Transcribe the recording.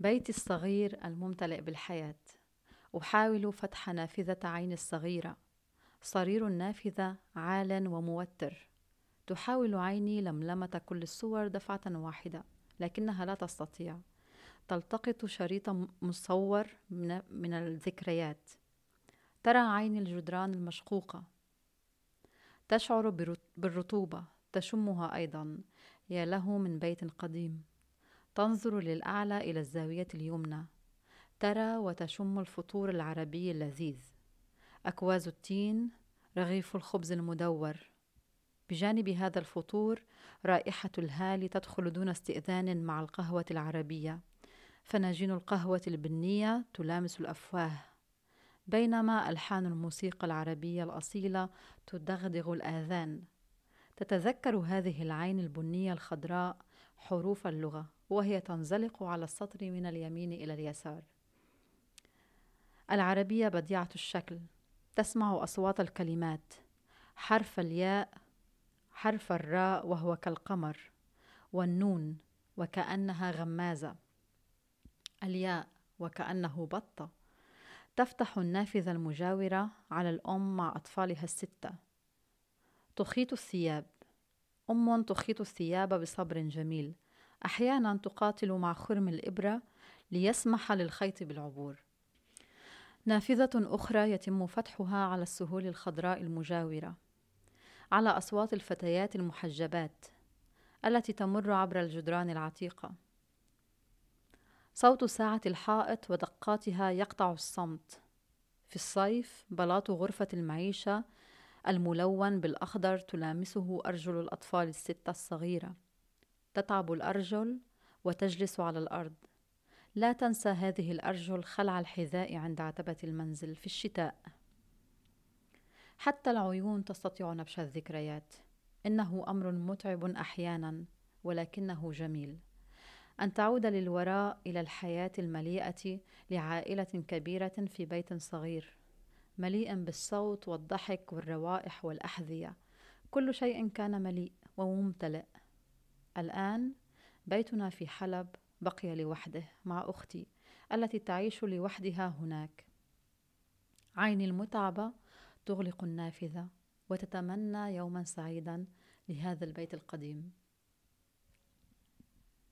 بيتي الصغير الممتلئ بالحياة أحاول فتح نافذة عيني الصغيرة. صرير النافذة عال وموتر. تحاول عيني لملمة كل الصور دفعة واحدة لكنها لا تستطيع. تلتقط شريط مصور من الذكريات. ترى عيني الجدران المشقوقة. تشعر بالرطوبة تشمها أيضا. يا له من بيت قديم. تنظر للأعلى إلى الزاوية اليمنى ترى وتشم الفطور العربي اللذيذ. أكواز التين رغيف الخبز المدور. بجانب هذا الفطور رائحة الهال تدخل دون استئذان مع القهوة العربية. فناجين القهوة البنية تلامس الأفواه. بينما ألحان الموسيقى العربية الأصيلة تدغدغ الآذان. تتذكر هذه العين البنية الخضراء حروف اللغة. وهي تنزلق على السطر من اليمين إلى اليسار. العربية بديعة الشكل تسمع أصوات الكلمات. حرف الياء حرف الراء وهو كالقمر والنون وكأنها غمازة. الياء وكأنه بطة. تفتح النافذة المجاورة على الأم مع أطفالها الستة. تخيط الثياب. أم تخيط الثياب بصبر جميل. أحيانا تقاتل مع خرم الإبرة ليسمح للخيط بالعبور. نافذة أخرى يتم فتحها على السهول الخضراء المجاورة على أصوات الفتيات المحجبات التي تمر عبر الجدران العتيقة. صوت ساعة الحائط ودقاتها يقطع الصمت. في الصيف بلاط غرفة المعيشة الملون بالأخضر تلامسه أرجل الأطفال الستة الصغيرة. تتعب الأرجل وتجلس على الأرض. لا تنسى هذه الأرجل خلع الحذاء عند عتبة المنزل في الشتاء. حتى العيون تستطيع نبش الذكريات. إنه أمر متعب أحيانا ولكنه جميل. أن تعود للوراء إلى الحياة المليئة لعائلة كبيرة في بيت صغير مليء بالصوت والضحك والروائح والأحذية. كل شيء كان مليء وممتلئ. الآن بيتنا في حلب بقي لوحده مع أختي التي تعيش لوحدها هناك. عيني المتعبة تغلق النافذة وتتمنى يوما سعيدا لهذا البيت القديم.